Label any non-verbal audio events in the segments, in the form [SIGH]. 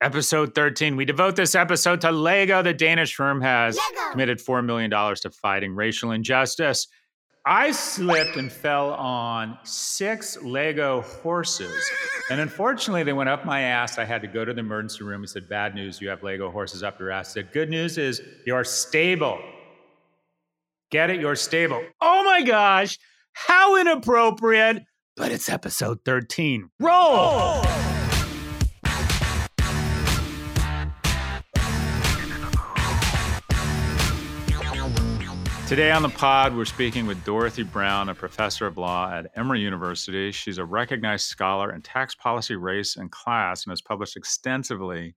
episode 13. We devote this episode to Lego. The Danish firm has Lego. committed $4 million to fighting racial injustice. I slipped and fell on six Lego horses. And unfortunately, they went up my ass. I had to go to the emergency room. He said, Bad news, you have Lego horses up your ass. I said, Good news is you're stable. Get it? You're stable. Oh my gosh, how inappropriate. But it's episode 13. Roll! Oh. Today on the pod, we're speaking with Dorothy Brown, a professor of law at Emory University. She's a recognized scholar in tax policy, race, and class, and has published extensively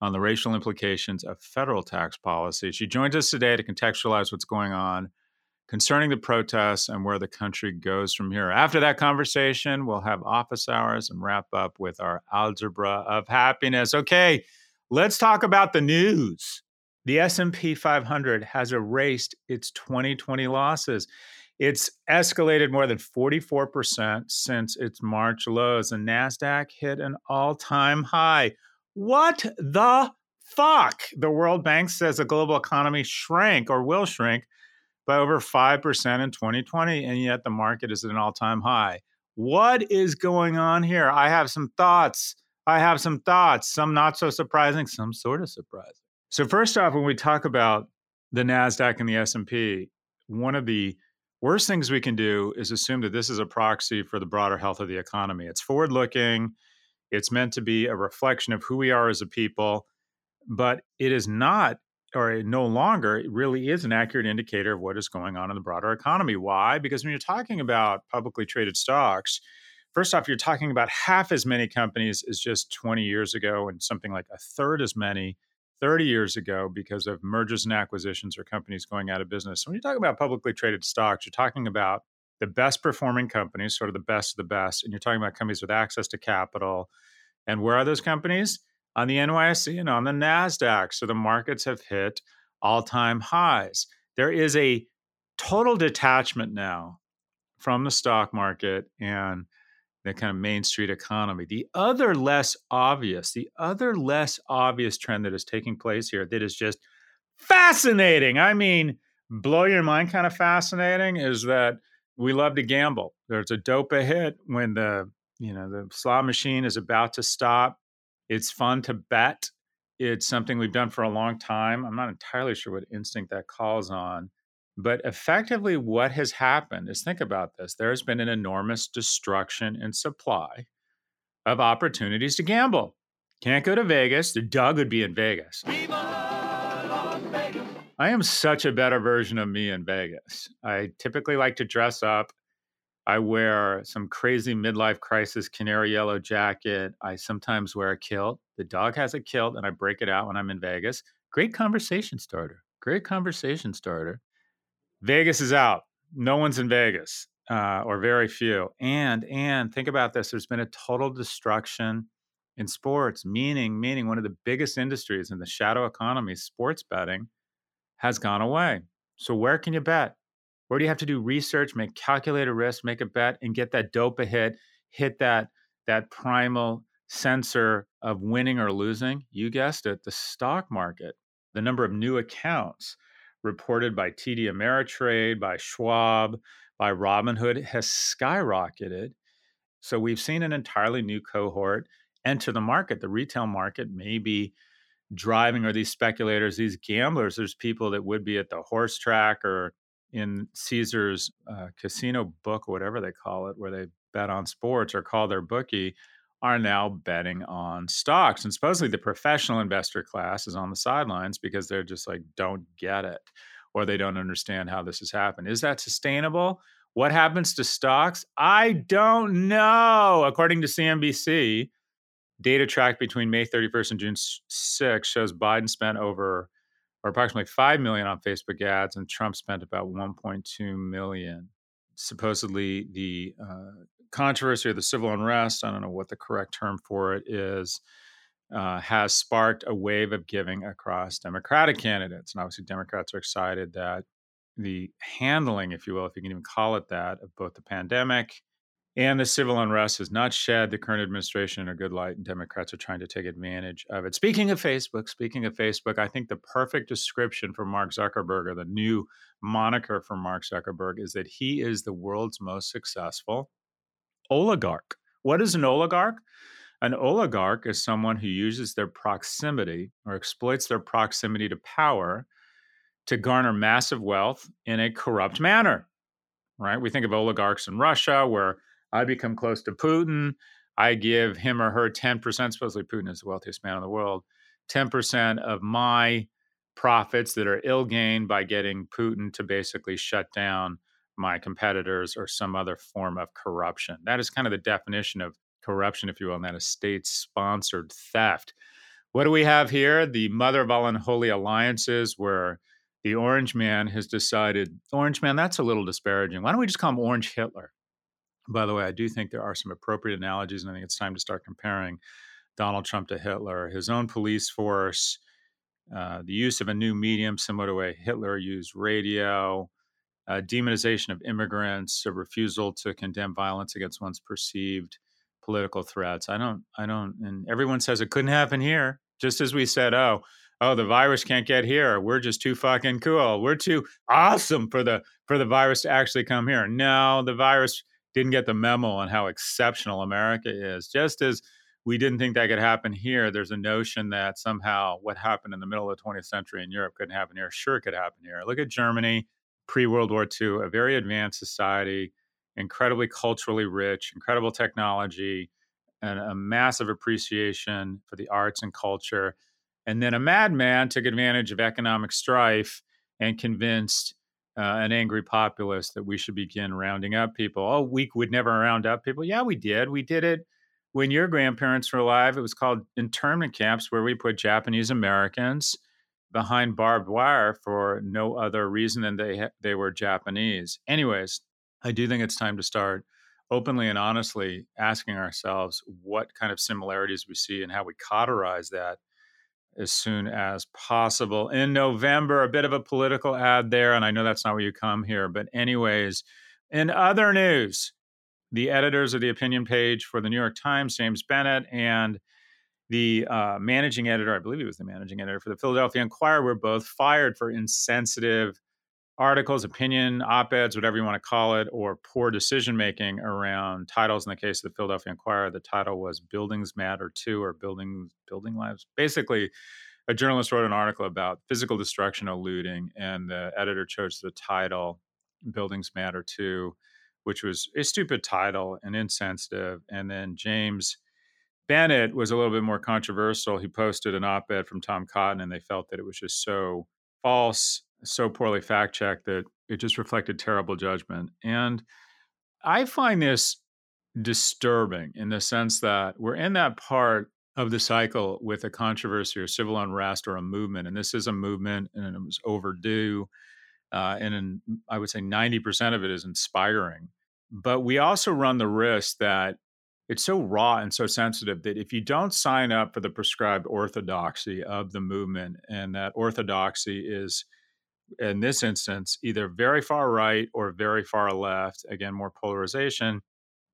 on the racial implications of federal tax policy. She joins us today to contextualize what's going on concerning the protests and where the country goes from here. After that conversation, we'll have office hours and wrap up with our algebra of happiness. Okay, let's talk about the news the S&P 500 has erased its 2020 losses. It's escalated more than 44% since its March lows and Nasdaq hit an all-time high. What the fuck? The World Bank says the global economy shrank or will shrink by over 5% in 2020 and yet the market is at an all-time high. What is going on here? I have some thoughts. I have some thoughts, some not so surprising, some sort of surprising. So first off, when we talk about the Nasdaq and the S&P, one of the worst things we can do is assume that this is a proxy for the broader health of the economy. It's forward looking, it's meant to be a reflection of who we are as a people, but it is not or no longer it really is an accurate indicator of what is going on in the broader economy. Why? Because when you're talking about publicly traded stocks, first off, you're talking about half as many companies as just 20 years ago and something like a third as many 30 years ago because of mergers and acquisitions or companies going out of business. So When you talk about publicly traded stocks, you're talking about the best performing companies, sort of the best of the best, and you're talking about companies with access to capital. And where are those companies? On the NYSE and on the NASDAQ. So the markets have hit all time highs. There is a total detachment now from the stock market and the kind of main street economy. The other less obvious, the other less obvious trend that is taking place here that is just fascinating. I mean, blow your mind kind of fascinating is that we love to gamble. There's a dope a hit when the you know the slot machine is about to stop. It's fun to bet. It's something we've done for a long time. I'm not entirely sure what instinct that calls on. But effectively, what has happened is think about this there has been an enormous destruction in supply of opportunities to gamble. Can't go to Vegas. The dog would be in Vegas. I am such a better version of me in Vegas. I typically like to dress up. I wear some crazy midlife crisis canary yellow jacket. I sometimes wear a kilt. The dog has a kilt, and I break it out when I'm in Vegas. Great conversation starter. Great conversation starter. Vegas is out. No one's in Vegas, uh, or very few. And and think about this: there's been a total destruction in sports. Meaning, meaning one of the biggest industries in the shadow economy, sports betting, has gone away. So where can you bet? Where do you have to do research, make calculated risk, make a bet, and get that dopa hit, hit that that primal sensor of winning or losing? You guessed it, the stock market. The number of new accounts reported by TD Ameritrade, by Schwab, by Robinhood has skyrocketed. So we've seen an entirely new cohort enter the market. The retail market may be driving, or these speculators, these gamblers, there's people that would be at the horse track or in Caesar's uh, casino book, whatever they call it, where they bet on sports or call their bookie are now betting on stocks. And supposedly the professional investor class is on the sidelines because they're just like, don't get it, or they don't understand how this has happened. Is that sustainable? What happens to stocks? I don't know. According to CNBC, data tracked between May 31st and June 6 shows Biden spent over or approximately 5 million on Facebook ads and Trump spent about 1.2 million. Supposedly the uh, controversy or the civil unrest, I don't know what the correct term for it is, uh, has sparked a wave of giving across Democratic candidates. And obviously, Democrats are excited that the handling, if you will, if you can even call it that, of both the pandemic And the civil unrest has not shed the current administration in a good light, and Democrats are trying to take advantage of it. Speaking of Facebook, speaking of Facebook, I think the perfect description for Mark Zuckerberg, or the new moniker for Mark Zuckerberg, is that he is the world's most successful oligarch. What is an oligarch? An oligarch is someone who uses their proximity or exploits their proximity to power to garner massive wealth in a corrupt manner. Right? We think of oligarchs in Russia where I become close to Putin. I give him or her 10%, supposedly Putin is the wealthiest man in the world, 10% of my profits that are ill gained by getting Putin to basically shut down my competitors or some other form of corruption. That is kind of the definition of corruption, if you will, and that is state sponsored theft. What do we have here? The mother of all unholy alliances, where the Orange Man has decided, Orange Man, that's a little disparaging. Why don't we just call him Orange Hitler? By the way, I do think there are some appropriate analogies, and I think it's time to start comparing Donald Trump to Hitler. His own police force, uh, the use of a new medium similar to way Hitler used radio, uh, demonization of immigrants, a refusal to condemn violence against one's perceived political threats. I don't, I don't, and everyone says it couldn't happen here. Just as we said, oh, oh, the virus can't get here. We're just too fucking cool. We're too awesome for the for the virus to actually come here. No, the virus didn't get the memo on how exceptional America is. Just as we didn't think that could happen here, there's a notion that somehow what happened in the middle of the 20th century in Europe couldn't happen here. Sure, it could happen here. Look at Germany, pre World War II, a very advanced society, incredibly culturally rich, incredible technology, and a massive appreciation for the arts and culture. And then a madman took advantage of economic strife and convinced uh, an angry populace that we should begin rounding up people. Oh, we would never round up people. Yeah, we did. We did it when your grandparents were alive. It was called internment camps, where we put Japanese Americans behind barbed wire for no other reason than they ha- they were Japanese. Anyways, I do think it's time to start openly and honestly asking ourselves what kind of similarities we see and how we cauterize that as soon as possible. In November, a bit of a political ad there, and I know that's not where you come here, but, anyways, in other news, the editors of the opinion page for the New York Times, James Bennet and the uh, managing editor, I believe he was the managing editor for the Philadelphia Inquirer, were both fired for insensitive articles, opinion, op eds, whatever you want to call it, or poor decision making around titles. In the case of the Philadelphia Inquirer, the title was "Buildings Matter Too" or "Building Building Lives." Basically, a journalist wrote an article about physical destruction looting, and the editor chose the title "Buildings Matter Too," which was a stupid title and insensitive. And then James. Bennet was a little bit more controversial. He posted an op ed from Tom Cotton, and they felt that it was just so false so poorly fact checked that it just reflected terrible judgment. And I find this disturbing in the sense that we're in that part of the cycle with a controversy or civil unrest or a movement. And this is a movement and it was overdue. Uh, and in, I would say 90% of it is inspiring. But we also run the risk that it's so raw and so sensitive that if you don't sign up for the prescribed orthodoxy of the movement, and that orthodoxy is in this instance, either very far right or very far left, again, more polarization,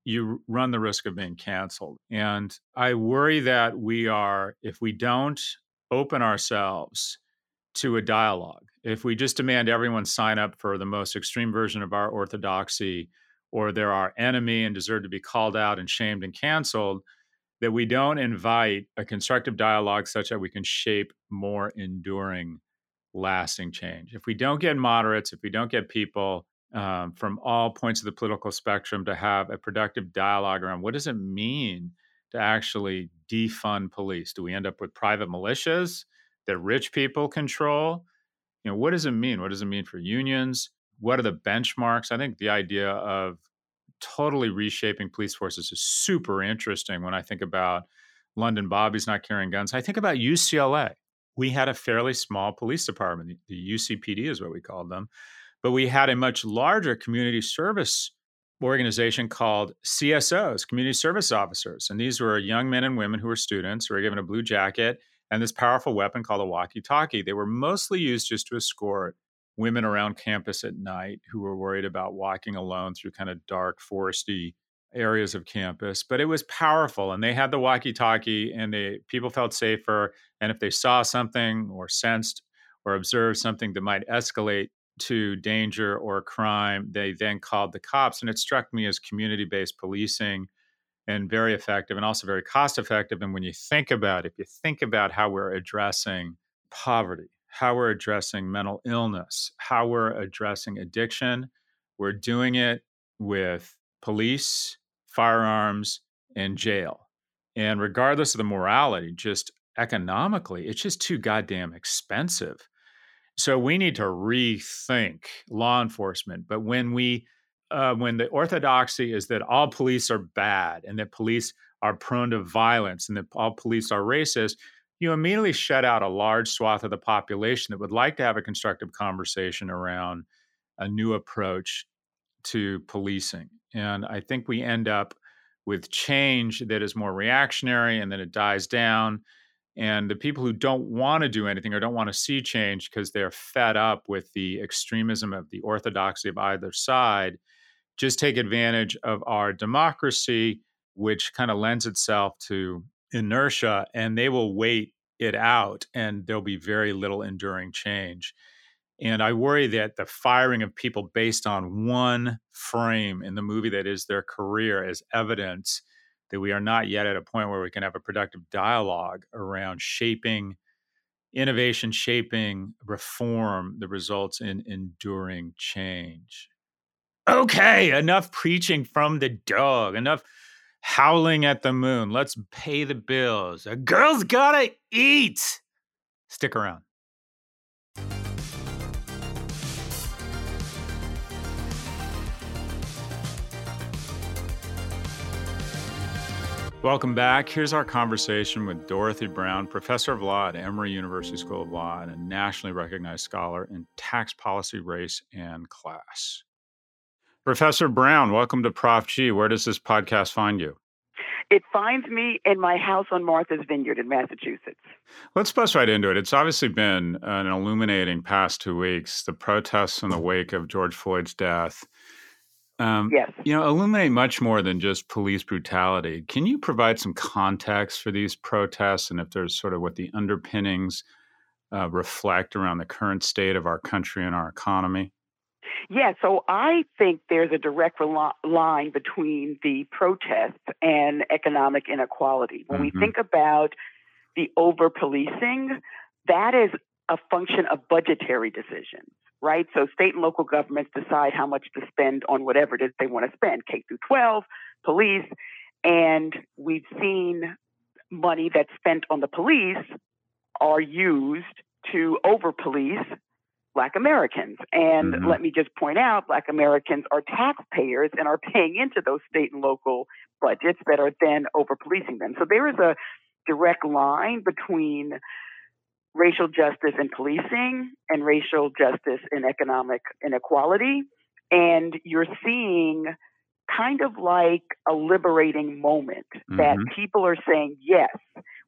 you run the risk of being canceled. And I worry that we are, if we don't open ourselves to a dialogue, if we just demand everyone sign up for the most extreme version of our orthodoxy, or they're our enemy and deserve to be called out and shamed and canceled, that we don't invite a constructive dialogue such that we can shape more enduring lasting change. If we don't get moderates, if we don't get people um, from all points of the political spectrum to have a productive dialogue around what does it mean to actually defund police? Do we end up with private militias that rich people control? You know, what does it mean? What does it mean for unions? What are the benchmarks? I think the idea of totally reshaping police forces is super interesting when I think about London Bobby's not carrying guns. I think about UCLA we had a fairly small police department. The UCPD is what we called them. But we had a much larger community service organization called CSOs, Community Service Officers. And these were young men and women who were students who were given a blue jacket and this powerful weapon called a walkie talkie. They were mostly used just to escort women around campus at night who were worried about walking alone through kind of dark, foresty areas of campus, but it was powerful. And they had the walkie-talkie, and the people felt safer. And if they saw something or sensed or observed something that might escalate to danger or crime, they then called the cops. And it struck me as community-based policing and very effective and also very cost effective. And when you think about if you think about how we're addressing poverty, how we're addressing mental illness, how we're addressing addiction, we're doing it with police, firearms, and jail. And regardless of the morality, just economically, it's just too goddamn expensive. So we need to rethink law enforcement. But when we uh, when the orthodoxy is that all police are bad and that police are prone to violence and that all police are racist, you immediately shut out a large swath of the population that would like to have a constructive conversation around a new approach to policing. And I think we end up with change that is more reactionary and then it dies down. And the people who don't want to do anything or don't want to see change because they're fed up with the extremism of the orthodoxy of either side just take advantage of our democracy, which kind of lends itself to inertia, and they will wait it out, and there'll be very little enduring change. And I worry that the firing of people based on one frame in the movie that is their career is evidence that we are not yet at a point where we can have a productive dialogue around shaping innovation, shaping reform that results in enduring change okay, enough preaching from the dog, enough howling at the moon. Let's pay the bills. A girl's gotta eat. Stick around. Welcome back. Here's our conversation with Dorothy Brown, professor of law at Emory University School of Law and a nationally recognized scholar in tax policy, race, and class. Professor Brown, welcome to Prof G. Where does this podcast find you? It finds me in my house on Martha's Vineyard in Massachusetts. Let's bust right into it. It's obviously been an illuminating past two weeks, the protests in the wake of George Floyd's death. Um, yes. You know, illuminate much more than just police brutality. Can you provide some context for these protests and if there's sort of what the underpinnings uh, reflect around the current state of our country and our economy? Yeah, so I think there's a direct line between the protests and economic inequality. When mm-hmm. we think about the over policing, that is a function of budgetary decisions, right? So state and local governments decide how much to spend on whatever it is they want to spend, K through 12, police, and we've seen money that's spent on the police are used to over police Black Americans. And mm-hmm. let me just point out, Black Americans are taxpayers and are paying into those state and local budgets that are then over policing them. So there is a direct line between racial justice and policing and racial justice and economic inequality. And you're seeing kind of like a liberating moment mm-hmm. that people are saying, yes,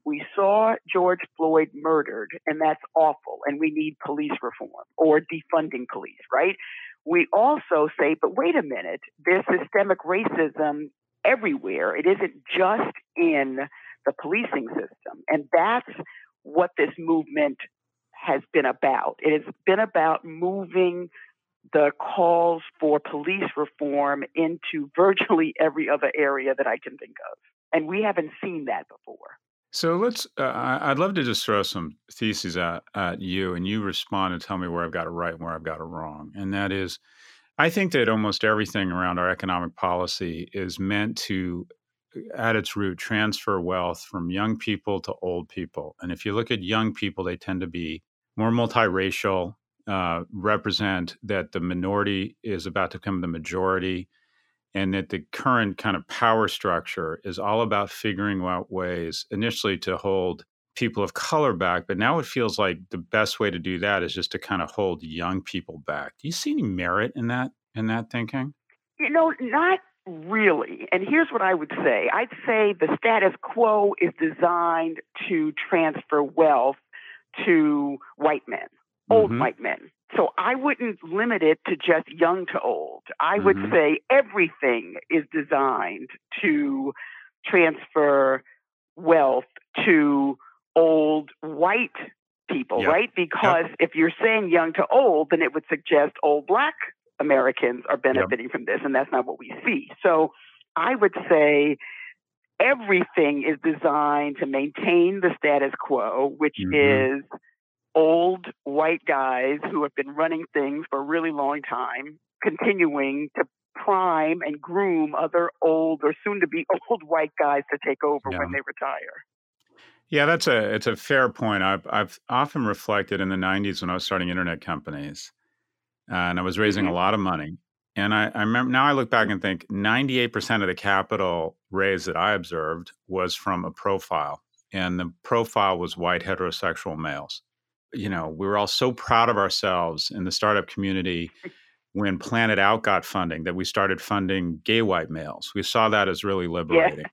we saw George Floyd murdered, and that's awful, and we need police reform or defunding police, right? We also say, but wait a minute, there's systemic racism everywhere. It isn't just in the policing system. And that's what this movement has been about. It has been about moving the calls for police reform into virtually every other area that I can think of. And we haven't seen that before. So let's. Uh, I'd love to just throw some theses at, at you, and you respond and tell me where I've got it right and where I've got it wrong. And that is, I think that almost everything around our economic policy is meant to, at its root, transfer wealth from young people to old people. And if you look at young people, they tend to be more multiracial, uh, represent that the minority is about to become the majority and that the current kind of power structure is all about figuring out ways initially to hold people of color back but now it feels like the best way to do that is just to kind of hold young people back. Do you see any merit in that in that thinking? You know not really and here's what i would say. I'd say the status quo is designed to transfer wealth to white men old mm-hmm. white men so I wouldn't limit it to just young to old. I mm-hmm. would say everything is designed to transfer wealth to old white people, yep. right? Because yep. if you're saying young to old, then it would suggest old black Americans are benefiting yep. from this, and that's not what we see. So I would say everything is designed to maintain the status quo, which mm-hmm. is old white guys who have been running things for a really long time, continuing to prime and groom other old or soon to be [LAUGHS] old white guys to take over yeah. when they retire. Yeah, that's a it's a fair point. I've I've often reflected in the '90s when I was starting internet companies, uh, and I was raising mm-hmm. a lot of money. And I, I remember now I look back and think 98% of the capital raised that I observed was from a profile, and the profile was white heterosexual males. You know, we were all so proud of ourselves in the startup community when Planet Out got funding that we started funding gay white males. We saw that as really liberating. Yeah.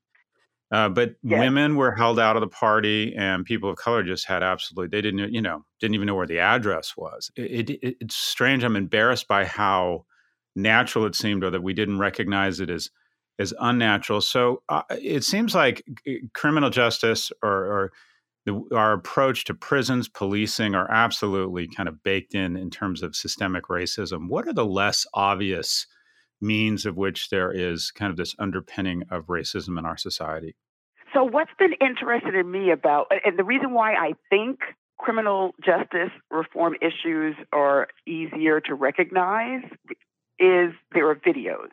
Uh, but yeah. women were held out of the party, and people of color just had absolutely they didn't you know didn't even know where the address was. It, it, it's strange. I'm embarrassed by how natural it seemed, or that we didn't recognize it as as unnatural. So uh, it seems like criminal justice or, or the, our approach to prisons, policing are absolutely kind of baked in in terms of systemic racism. What are the less obvious means of which there is kind of this underpinning of racism in our society? So, what's been interesting in me about, and the reason why I think criminal justice reform issues are easier to recognize is there are videos.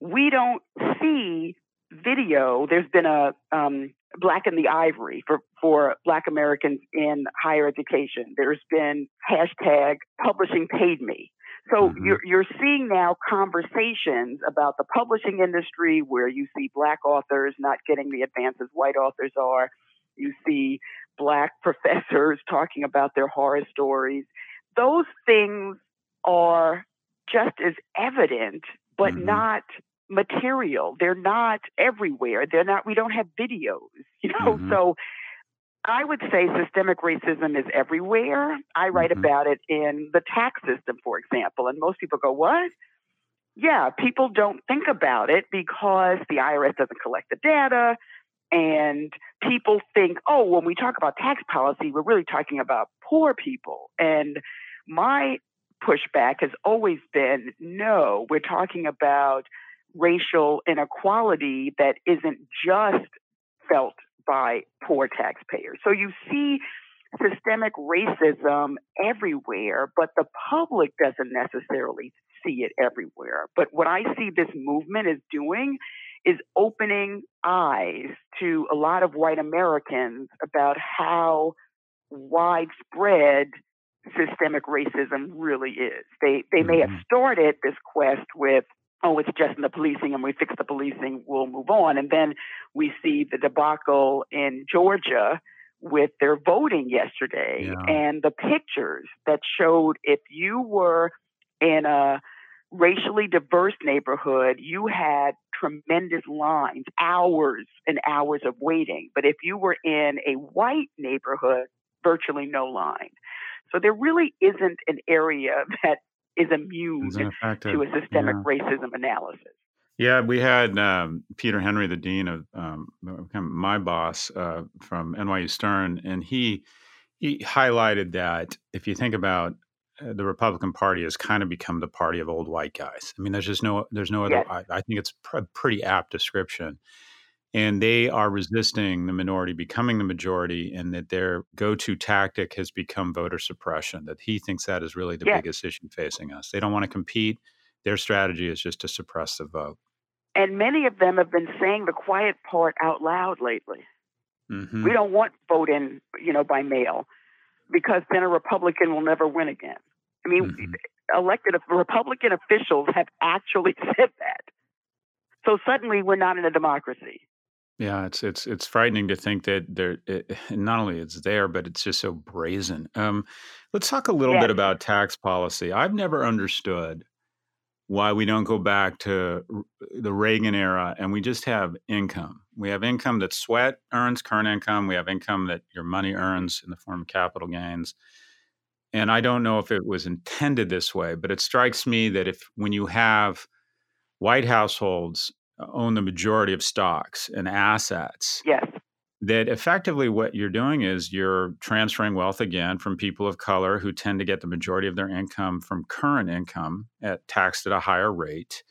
We don't see video. There's been a um, Black in the Ivory for, for black Americans in higher education. There's been hashtag publishing paid me. So mm-hmm. you're, you're seeing now conversations about the publishing industry where you see black authors not getting the advances white authors are. You see black [LAUGHS] professors talking about their horror stories. Those things are just as evident, but mm-hmm. not material. They're not everywhere. They're not, we don't have videos, [LAUGHS] you know? Mm-hmm. So I would say systemic racism is everywhere. I write mm-hmm. about it in the tax system, for example, and most people go, What? Yeah, people don't think about it because the IRS doesn't collect the data. And people think, oh, when we talk about tax policy, we're really talking about poor people. And my pushback has always been no, we're talking about racial inequality that isn't just felt by poor taxpayers. So you see systemic racism everywhere, but the public doesn't necessarily see it everywhere. But what I see this movement is doing is opening eyes to a lot of white Americans about how widespread systemic racism really is. They they may have mm-hmm. started this quest with oh, it's just in the policing and we fix the policing, we'll move on. And then we see the debacle in Georgia with their voting yesterday yeah. and the pictures that showed if you were in a racially diverse neighborhood, you had tremendous lines, hours and hours of waiting. But if you were in a white neighborhood, virtually no line. So there really isn't an area [LAUGHS] that is immune to a systemic yeah. racism analysis. Yeah, we had um, Peter Henry, the dean of um, my boss uh, from NYU Stern, and he he highlighted that if you think about uh, the Republican Party has kind of become the party of old white guys. I mean, there's just no there's no other. Yes. I, I, think it's a pretty apt description and they are resisting the minority becoming the majority and that their go-to tactic has become voter suppression that he thinks that is really the biggest issue facing us. They don't want to compete. Their strategy is just to suppress the vote. And many of them have been saying the quiet part out loud lately. Mm-hmm. we don't want voting you know by mail because then a republican will never win again. I mean mm-hmm. elected republican officials have actually [LAUGHS] said that. So suddenly we're not in a democracy yeah, it's it's it's frightening to think that there. It, not only it's there, but it's just so brazen. Um, let's talk a little bit about tax policy. I've never understood why we don't go back to the Reagan era and we just have income. We have income that sweat earns current income. We have income that your money earns in the form of capital gains. and I don't know if it was intended this way, but it strikes me that if when you have white households own the majority of stocks and assets, yes, that effectively what you're doing is you're transferring wealth again from people of color who tend to get the majority of their income from current income at taxed at a higher rate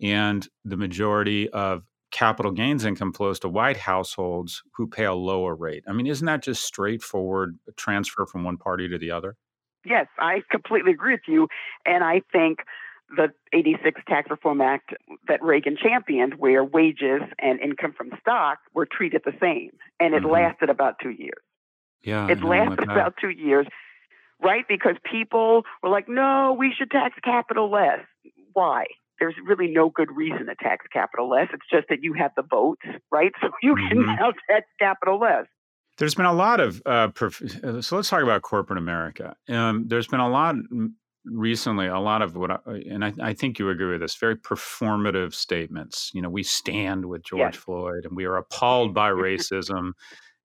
and the majority of capital gains income flows to white households who pay a lower rate. I mean, isn't that just straightforward transfer from one party to the other? Yes, I completely agree with you. And I think the 86 Tax Reform Act that Reagan championed, where wages and income from stock were treated the same. And it mm-hmm. lasted about two years. Yeah. It lasted about two years, right? Because people were like, no, we should tax capital less. Why? there's really no good reason to tax capital less. It's just that you have the votes, right? [LAUGHS] So you can mm-hmm. now tax capital less. There's been a lot of uh, uh, so let's talk about corporate America. Um, there's been a lot recently, a lot of what, I, and I, I, think you agree with this, very performative statements. You know, we stand with George yes. Floyd, and we are appalled by racism,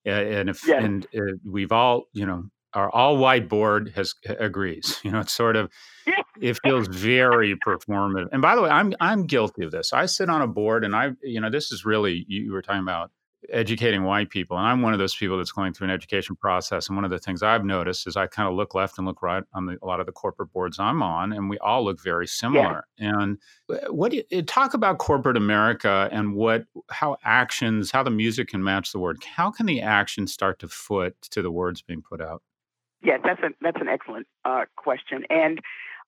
and if yes. and uh, we've all, you know, our all white board has agrees. [LAUGHS] You know, it's sort of it feels very performative. And by the way, I'm I'm guilty of this. I sit on a board, and I you know this is really you were talking about educating white people, and I'm one of those people that's going through an education process. And one of the things I've noticed is I kind of look left and look right on the, a lot of the corporate boards I'm on, and we all look very similar. Yeah. And uh, what do you, talk about corporate America and what how actions how the music can match the word? How can the actions start to foot to the words being put out? Yeah, that's a that's an excellent uh, question, and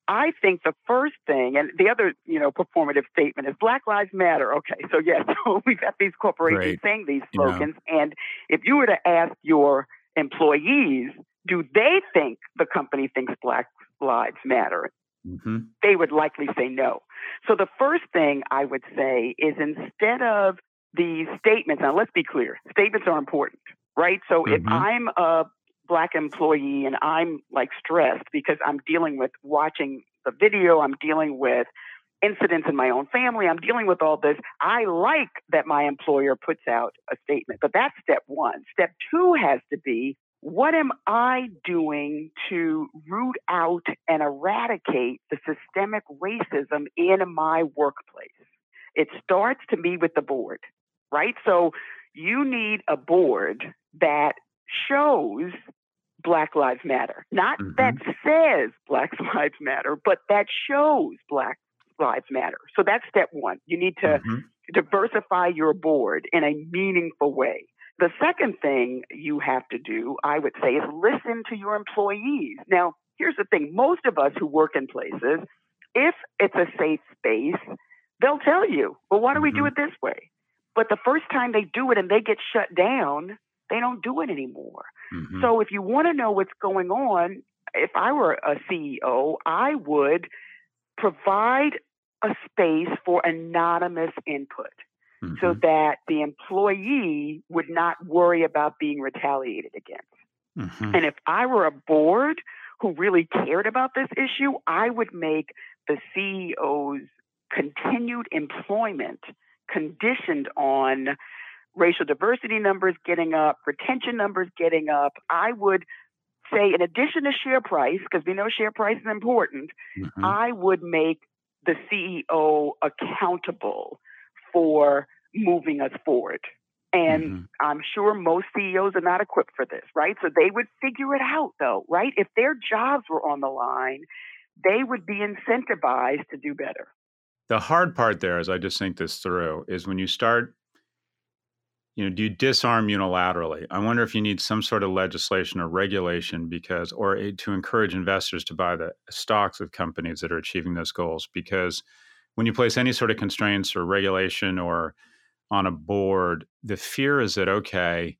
I think the first thing, and the other, you know, performative statement is Black Lives Matter. Okay, so yes, [LAUGHS] so we've got these corporations saying these slogans, yeah. and if you were to ask your employees, do they think the company thinks Black Lives Matter? Mm-hmm. They would likely say no. So the first thing I would say is instead of these statements, now let's be clear, statements are important, right? So mm-hmm. if I'm a black employee and I'm like stressed because I'm dealing with watching the video, I'm dealing with incidents in my own family, I'm dealing with all this. I like that my employer puts out a statement, but that's step one. Step two has to be what am I doing to root out and eradicate the systemic racism in my workplace? It starts to me with the board, right? So you need a board that shows Black Lives Matter. Not mm-hmm. that says Black [LAUGHS] Lives Matter, but that shows Black Lives Matter. So that's step one. You need to mm-hmm. diversify your board in a meaningful way. The second thing you have to do, I would say, is listen to your employees. Now, here's the thing most of us who work in places, if it's a safe space, they'll tell you, well, why do we do mm-hmm. it this way? But the first time they do it and they get shut down, they don't do it anymore. Mm-hmm. So if you want to know what's going on, if I were a CEO, I would provide a space for anonymous input mm-hmm. so that the employee would not worry about being retaliated against. Mm-hmm. And if I were a board who really cared about this issue, I would make the CEO's continued employment conditioned on racial diversity numbers getting up, retention numbers getting up, I would say, in addition to share price, because we know share price is important, mm-hmm. I would make the CEO accountable for moving us forward. And mm-hmm. I'm sure most CEOs are not equipped for this, right? So they would figure it out, though, right? If their jobs were on the line, they would be incentivized to do better. The hard part there, as I just think this through, is when you start you know, do you disarm unilaterally? I wonder if you need some sort of legislation or regulation because, or to encourage investors to buy the stocks of companies that are achieving those goals. Because when you place any sort of constraints or regulation or on a board, the fear is that, okay,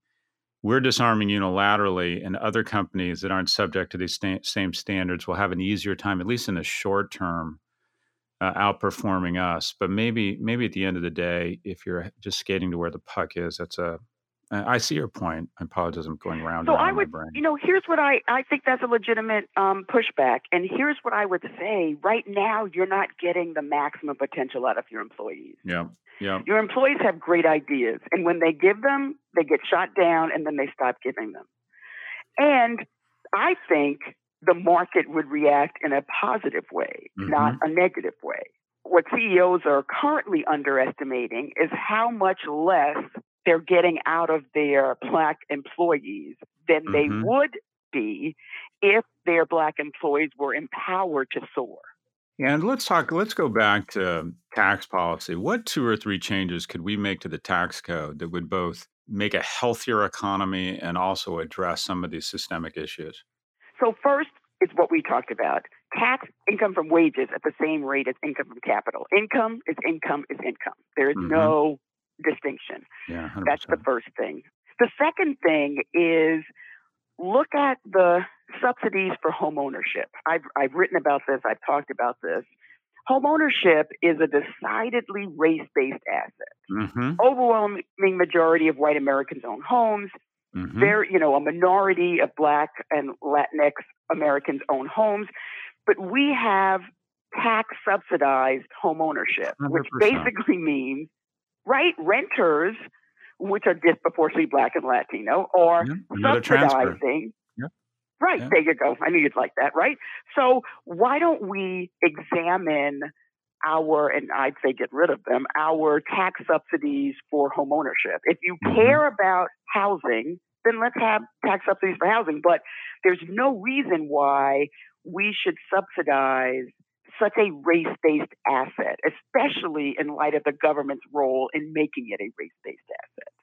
we're disarming unilaterally, and other companies that aren't subject to these sta- same standards will have an easier time, at least in the short term, uh, outperforming us. But maybe maybe at the end of the day, if you're just skating to where the puck is, that's a I see your point. I apologize. I'm going around. So I would, you know, here's what I I think that's a legitimate um, pushback, and here's what I would say. Right now, you're not getting the maximum potential out of your employees. Yeah, yeah. Your employees have great ideas, and when they give them, they get shot down, and then they stop giving them. And I think the market would react in a positive way, mm-hmm. not a negative way. What CEOs are currently underestimating is how much less they're getting out of their black employees than mm-hmm. they would be if their black employees were empowered to soar. And let's talk, let's go back to tax policy. What two or three changes could we make to the tax code that would both make a healthier economy and also address some of these systemic issues? So, first is what we talked about tax income from wages at the same rate as income from capital. Income is income is income. There is mm-hmm. no distinction. Yeah, 100%. That's the first thing. The second thing is look at the subsidies for home ownership. I've, I've written about this, I've talked about this. Home ownership is a decidedly race based asset. Mm-hmm. Overwhelming majority of white Americans own homes. Mm-hmm. There, you know, a minority of Black and Latinx Americans own homes, but we have tax subsidized home ownership, 100%. which basically [LAUGHS] means, right, renters which are disproportionately black and Latino, or yeah, subsidizing. Yeah. Right, yeah. there you go. I knew you'd like that, right? So why don't we examine our, and I'd say get rid of them, our tax subsidies for home ownership. If you mm-hmm. care about housing, then let's have tax subsidies for housing. But there's no reason why we should subsidize such a race based asset, especially in light of the government's role in making it a race based asset.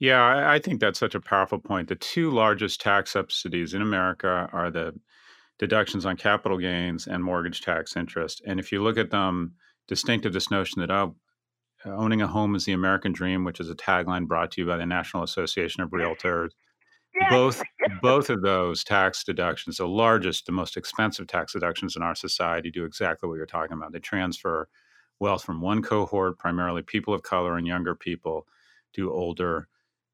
Yeah, I think that's such a powerful point. The two largest tax subsidies in America are the deductions on capital gains and mortgage tax interest. And if you look at them, distinct of this notion that oh, owning a home is the American dream, which is a tagline brought to you by the National Association of Realtors. [LAUGHS] Both both of those tax deductions, the largest, the most expensive tax deductions in our society, do exactly what you're talking about. They transfer wealth from one cohort, primarily people of color and younger people, to older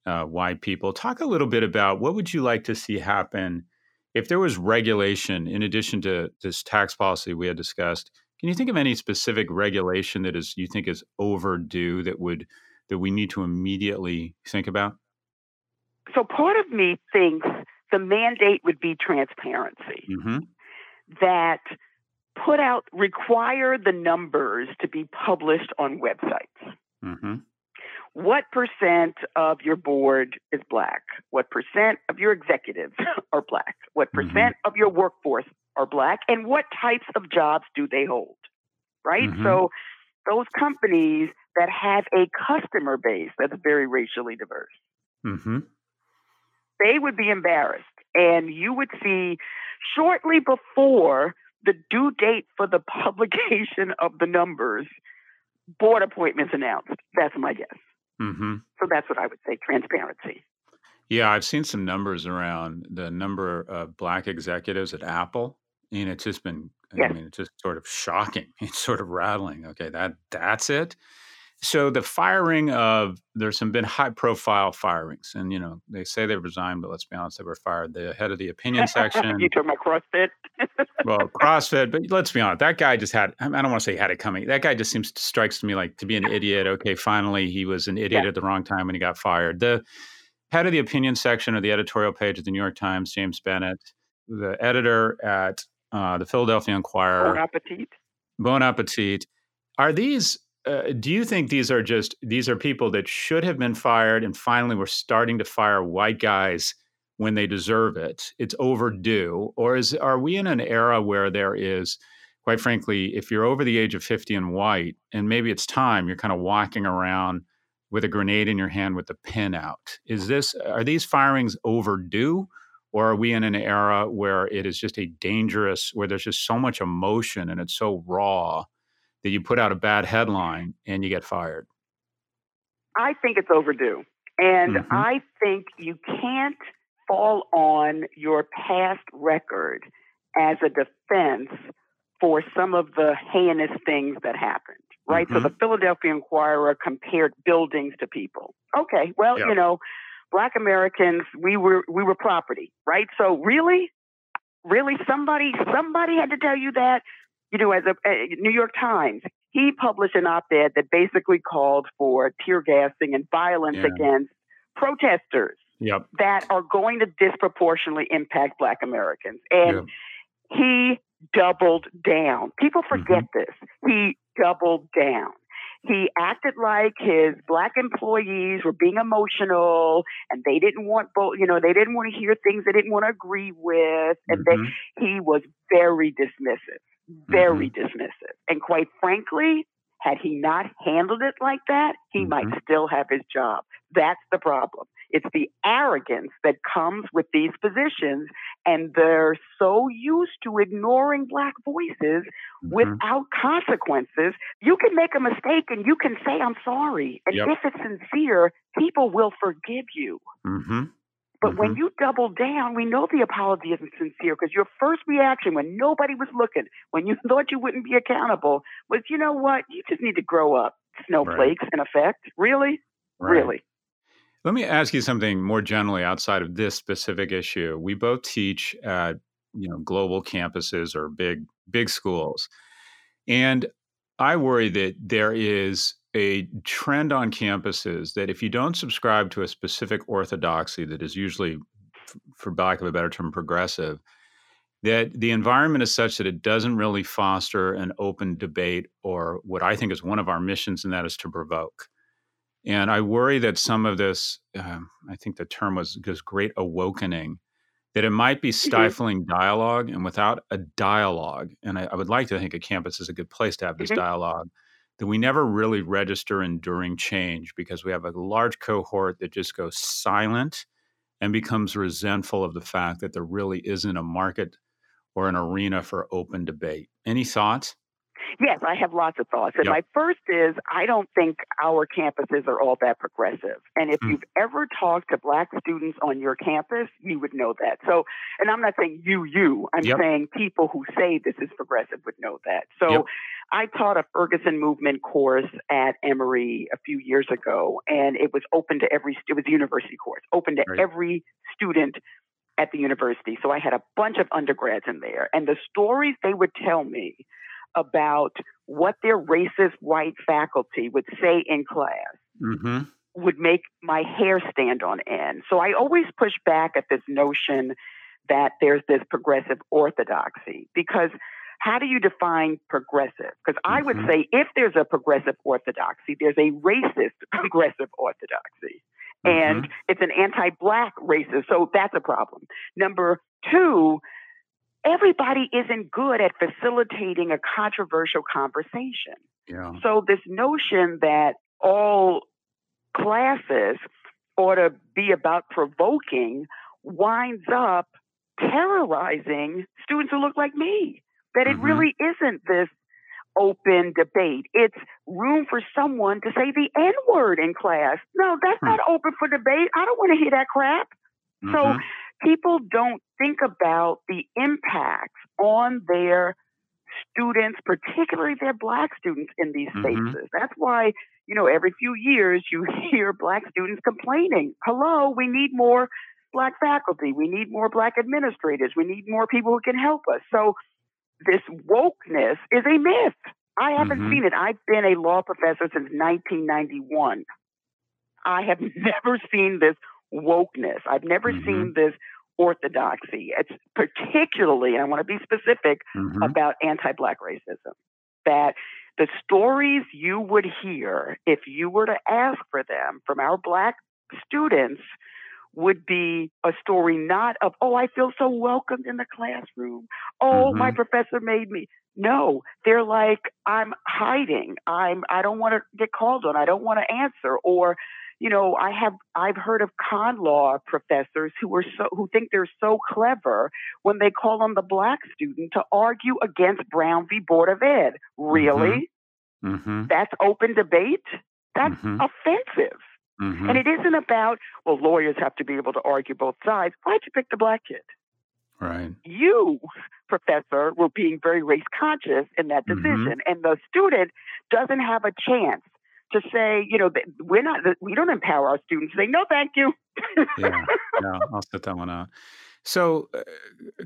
uh, white people. Talk a little bit about what would you like to see happen if there was regulation in addition to this tax policy we had discussed. Can you think of any specific regulation that is you think is overdue that would that we need to immediately think about? So part of me thinks the mandate would be transparency. Mm-hmm. That put out require the numbers to be published on websites. Mm-hmm. What percent of your board is black? What percent of your executives [LAUGHS] are black? What mm-hmm. percent mm-hmm. of your workforce are black? And what types of jobs do they hold? Right? Mm-hmm. So those companies that have a customer base that's very racially diverse. Mm-hmm they would be embarrassed. And you would see shortly before the due date for the [LAUGHS] publication of the numbers, board appointments announced. That's my guess. Mm-hmm. So that's what I would say transparency. Yeah, I've seen some numbers around the number of black executives at Apple, and it's just been, yes. I mean, it's just sort of shocking. [LAUGHS] It's sort of rattling. Okay, that that's it. So the firing of there's some been high profile firings, and you know they say they resigned, but let's be honest, they were fired. The head of the opinion [LAUGHS] section. you talking about CrossFit? well, CrossFit, but let's be honest, that guy just had. I don't want to say he had it coming. That guy just seems strikes to me like to be an idiot. Okay, finally he was an idiot yeah. at the wrong time when he got fired. The head of the opinion section of the editorial page of the New York Times, James Bennet, the editor at uh, the Philadelphia Inquirer. Bon appetit. Bon appetit. Are these uh, do you think these are just these are people that should have been fired and finally we're starting to fire white guys when they deserve it? It's overdue or is are we in an era where there is quite frankly if you're over the age of 50 and white and maybe it's time you're kind of walking around with a grenade in your hand with the pin out. Is this are these firings overdue or are we in an era where it is just a dangerous where there's just so much emotion and it's so raw that you put out a bad headline and you get fired? I think it's overdue. And mm-hmm. I think you can't fall on your past record as a defense for some of the heinous things that happened, right? Mm-hmm. So the Philadelphia Inquirer compared buildings to people. Okay, well, yep. you know, black Americans, we were we were property, right? So really, really somebody somebody had to tell you that you know, as a, a New York Times, he published an op-ed that basically called for tear gassing and violence yeah. against protesters yep. that are going to disproportionately impact Black Americans. And he doubled down. People forget mm-hmm. this. He doubled down. He acted like his black employees were being emotional and they didn't want both, you know, they didn't want to hear things they didn't want to agree with. And mm-hmm. they, he was very dismissive, very mm-hmm. dismissive. And quite frankly, had he not handled it like that, he mm-hmm. might still have his job. That's the problem. It's the arrogance that comes with these positions, and they're so used to ignoring black voices mm-hmm. without consequences. You can make a mistake and you can say, I'm sorry. And yep. if it's sincere, people will forgive you. Mm-hmm. But mm-hmm. when you double down, we know the apology isn't sincere because your first reaction when nobody was looking, when you [LAUGHS] thought you wouldn't be accountable, was, you know what? You just need to grow up. Snowflakes, right. in effect. Really? Right. Really? Let me ask you something more generally outside of this specific issue. We both teach at you know global campuses or big big schools. And I worry that there is a trend on campuses that if you don't subscribe to a specific orthodoxy that is usually, for lack of a better term, progressive, that the environment is such that it doesn't really foster an open debate or what I think is one of our missions, and that is to provoke. And I worry that some of this, um, I think the term was this great awakening, that it might be mm-hmm. stifling mm-hmm. dialogue. And without a dialogue, and I, I, would like to think a campus is a good place to have this mm-hmm. dialogue, that we never really register enduring change because we have a large cohort that just goes silent and becomes resentful of the fact that there really isn't a market or an arena for open debate. Any thoughts? Yes, I have lots of thoughts. And yep. my first is I don't think our campuses are all that progressive. And if mm. you've ever talked to black students on your campus, you would know that. So, and I'm not saying you, you, I'm yep. saying people who say this is progressive would know that. So yep. I taught a Ferguson movement course at Emory a few years ago, and it was open to every, it was a university course, open to right. every student at the university. So I had a bunch of undergrads in there, and the stories they would tell me about what their racist white faculty would say in class mm-hmm. would make my hair stand on end. So I always push back at this notion that there's this progressive orthodoxy because how do you define progressive? Because I would mm-hmm. say if there's a progressive orthodoxy, there's a racist [LAUGHS] progressive orthodoxy. Mm-hmm. And it's an anti black racist. So that's a problem. Number two, everybody isn't good at facilitating a controversial conversation. Yeah. So this notion that all classes ought to be about provoking winds up terrorizing students who look like me. That it mm-hmm. really isn't this open debate. It's room for someone to say the N word in class. No, that's mm-hmm. not open for debate. I don't want to hear that crap. Mm-hmm. So people don't think about the impacts on their students, particularly their black students in these mm-hmm. spaces. That's why, you know, every few years you [LAUGHS] hear black students complaining, hello, we need more black faculty. We need more black administrators. We need more people who can help us. So this wokeness is a myth. I haven't mm-hmm. seen it. I've been a law professor since 1991. I have [LAUGHS] never seen this wokeness. I've never mm-hmm. seen this orthodoxy. It's particularly, and I want to be specific mm-hmm. about anti Black racism, that the stories you would hear if you were to ask for them from our Black students would be a story not of, oh, I feel so welcomed in the classroom. Oh, mm-hmm. my professor made me. No, they're like, I'm hiding. I'm I don't want to get called on. I don't want to answer. Or you know, I have I've heard of con law professors who are so who think they're so clever when they call on the black student to argue against Brown v. Board of Ed. Really? Mm-hmm. mm-hmm. That's open debate. That's mm-hmm. offensive. Mm-hmm. And it isn't about well, lawyers have to be able to argue both sides. Why'd you pick the black kid? Right. You, professor, were being very race conscious in that mm-hmm. decision, and the student doesn't have a chance to say, you know, we're not, we don't empower our students. They no, thank you. yeah, I'll set that one out. So, uh,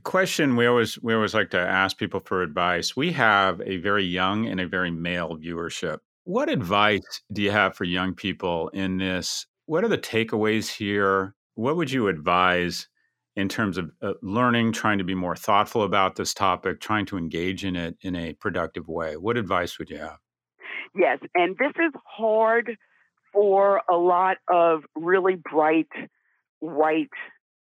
question we always we always like to ask people for advice. We have a very young and a very male viewership. What advice do you have for young people in this? What are the takeaways here? What would you advise in terms of uh, learning, trying to be more thoughtful about this topic, trying to engage in it in a productive way. What advice would you have? Yes, and this is hard for a lot of really bright white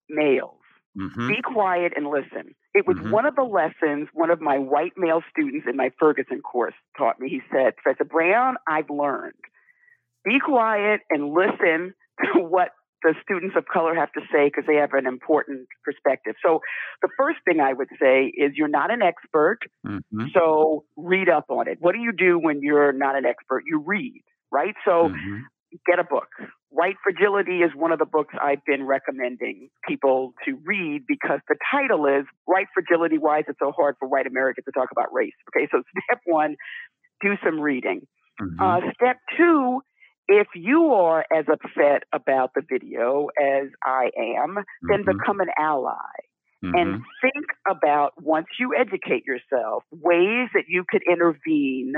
males. Mm-hmm. Be quiet and listen. It was mm-hmm. one of the lessons one of my white male students in my Ferguson course taught me. He said, Professor Brown, I've learned. Be quiet and listen [LAUGHS] to what the students of color have to say because they have an important perspective. So, the first thing I would say is you're not an expert, mm-hmm. so read up on it. What do you do when you're not an expert? You read, right? So, mm-hmm. get a book. White Fragility is one of the books I've been recommending people to read because the title is White Fragility Why Is It So Hard for White Americans to Talk About Race? Okay, so [LAUGHS] step one, do some reading. Mm-hmm. Uh, step two, if you are as upset about the video as I am, then mm-hmm. become an ally. Mm-hmm. And think about, once you educate yourself, ways that you could intervene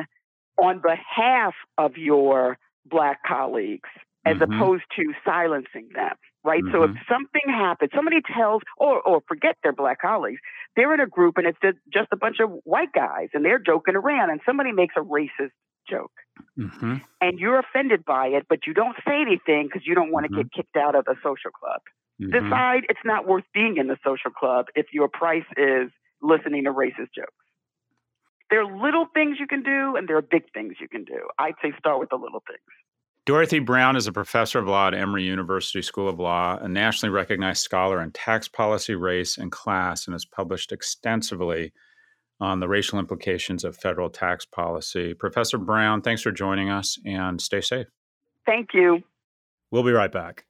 on behalf of your Black colleagues as mm-hmm. opposed to silencing them, right? So if something happens, somebody tells, or, or forget their Black colleagues, they're in a group and it's just a bunch of white guys and they're joking around and somebody makes a racist joke. Mm-hmm. And you're offended by it, but you don't say anything because you don't want to mm-hmm. get kicked out of a social club. Mm-hmm. Decide it's not worth being in the social club if your price is listening to racist jokes. There are little things you can do, and there are big things you can do. I'd say start with the little things. Dorothy Brown is a professor of law at Emory University School of Law, a nationally recognized scholar in tax policy, race, and class, and has published extensively on the racial implications of federal tax policy. Professor Brown, thanks for joining us and stay safe. Thank you. We'll be right back.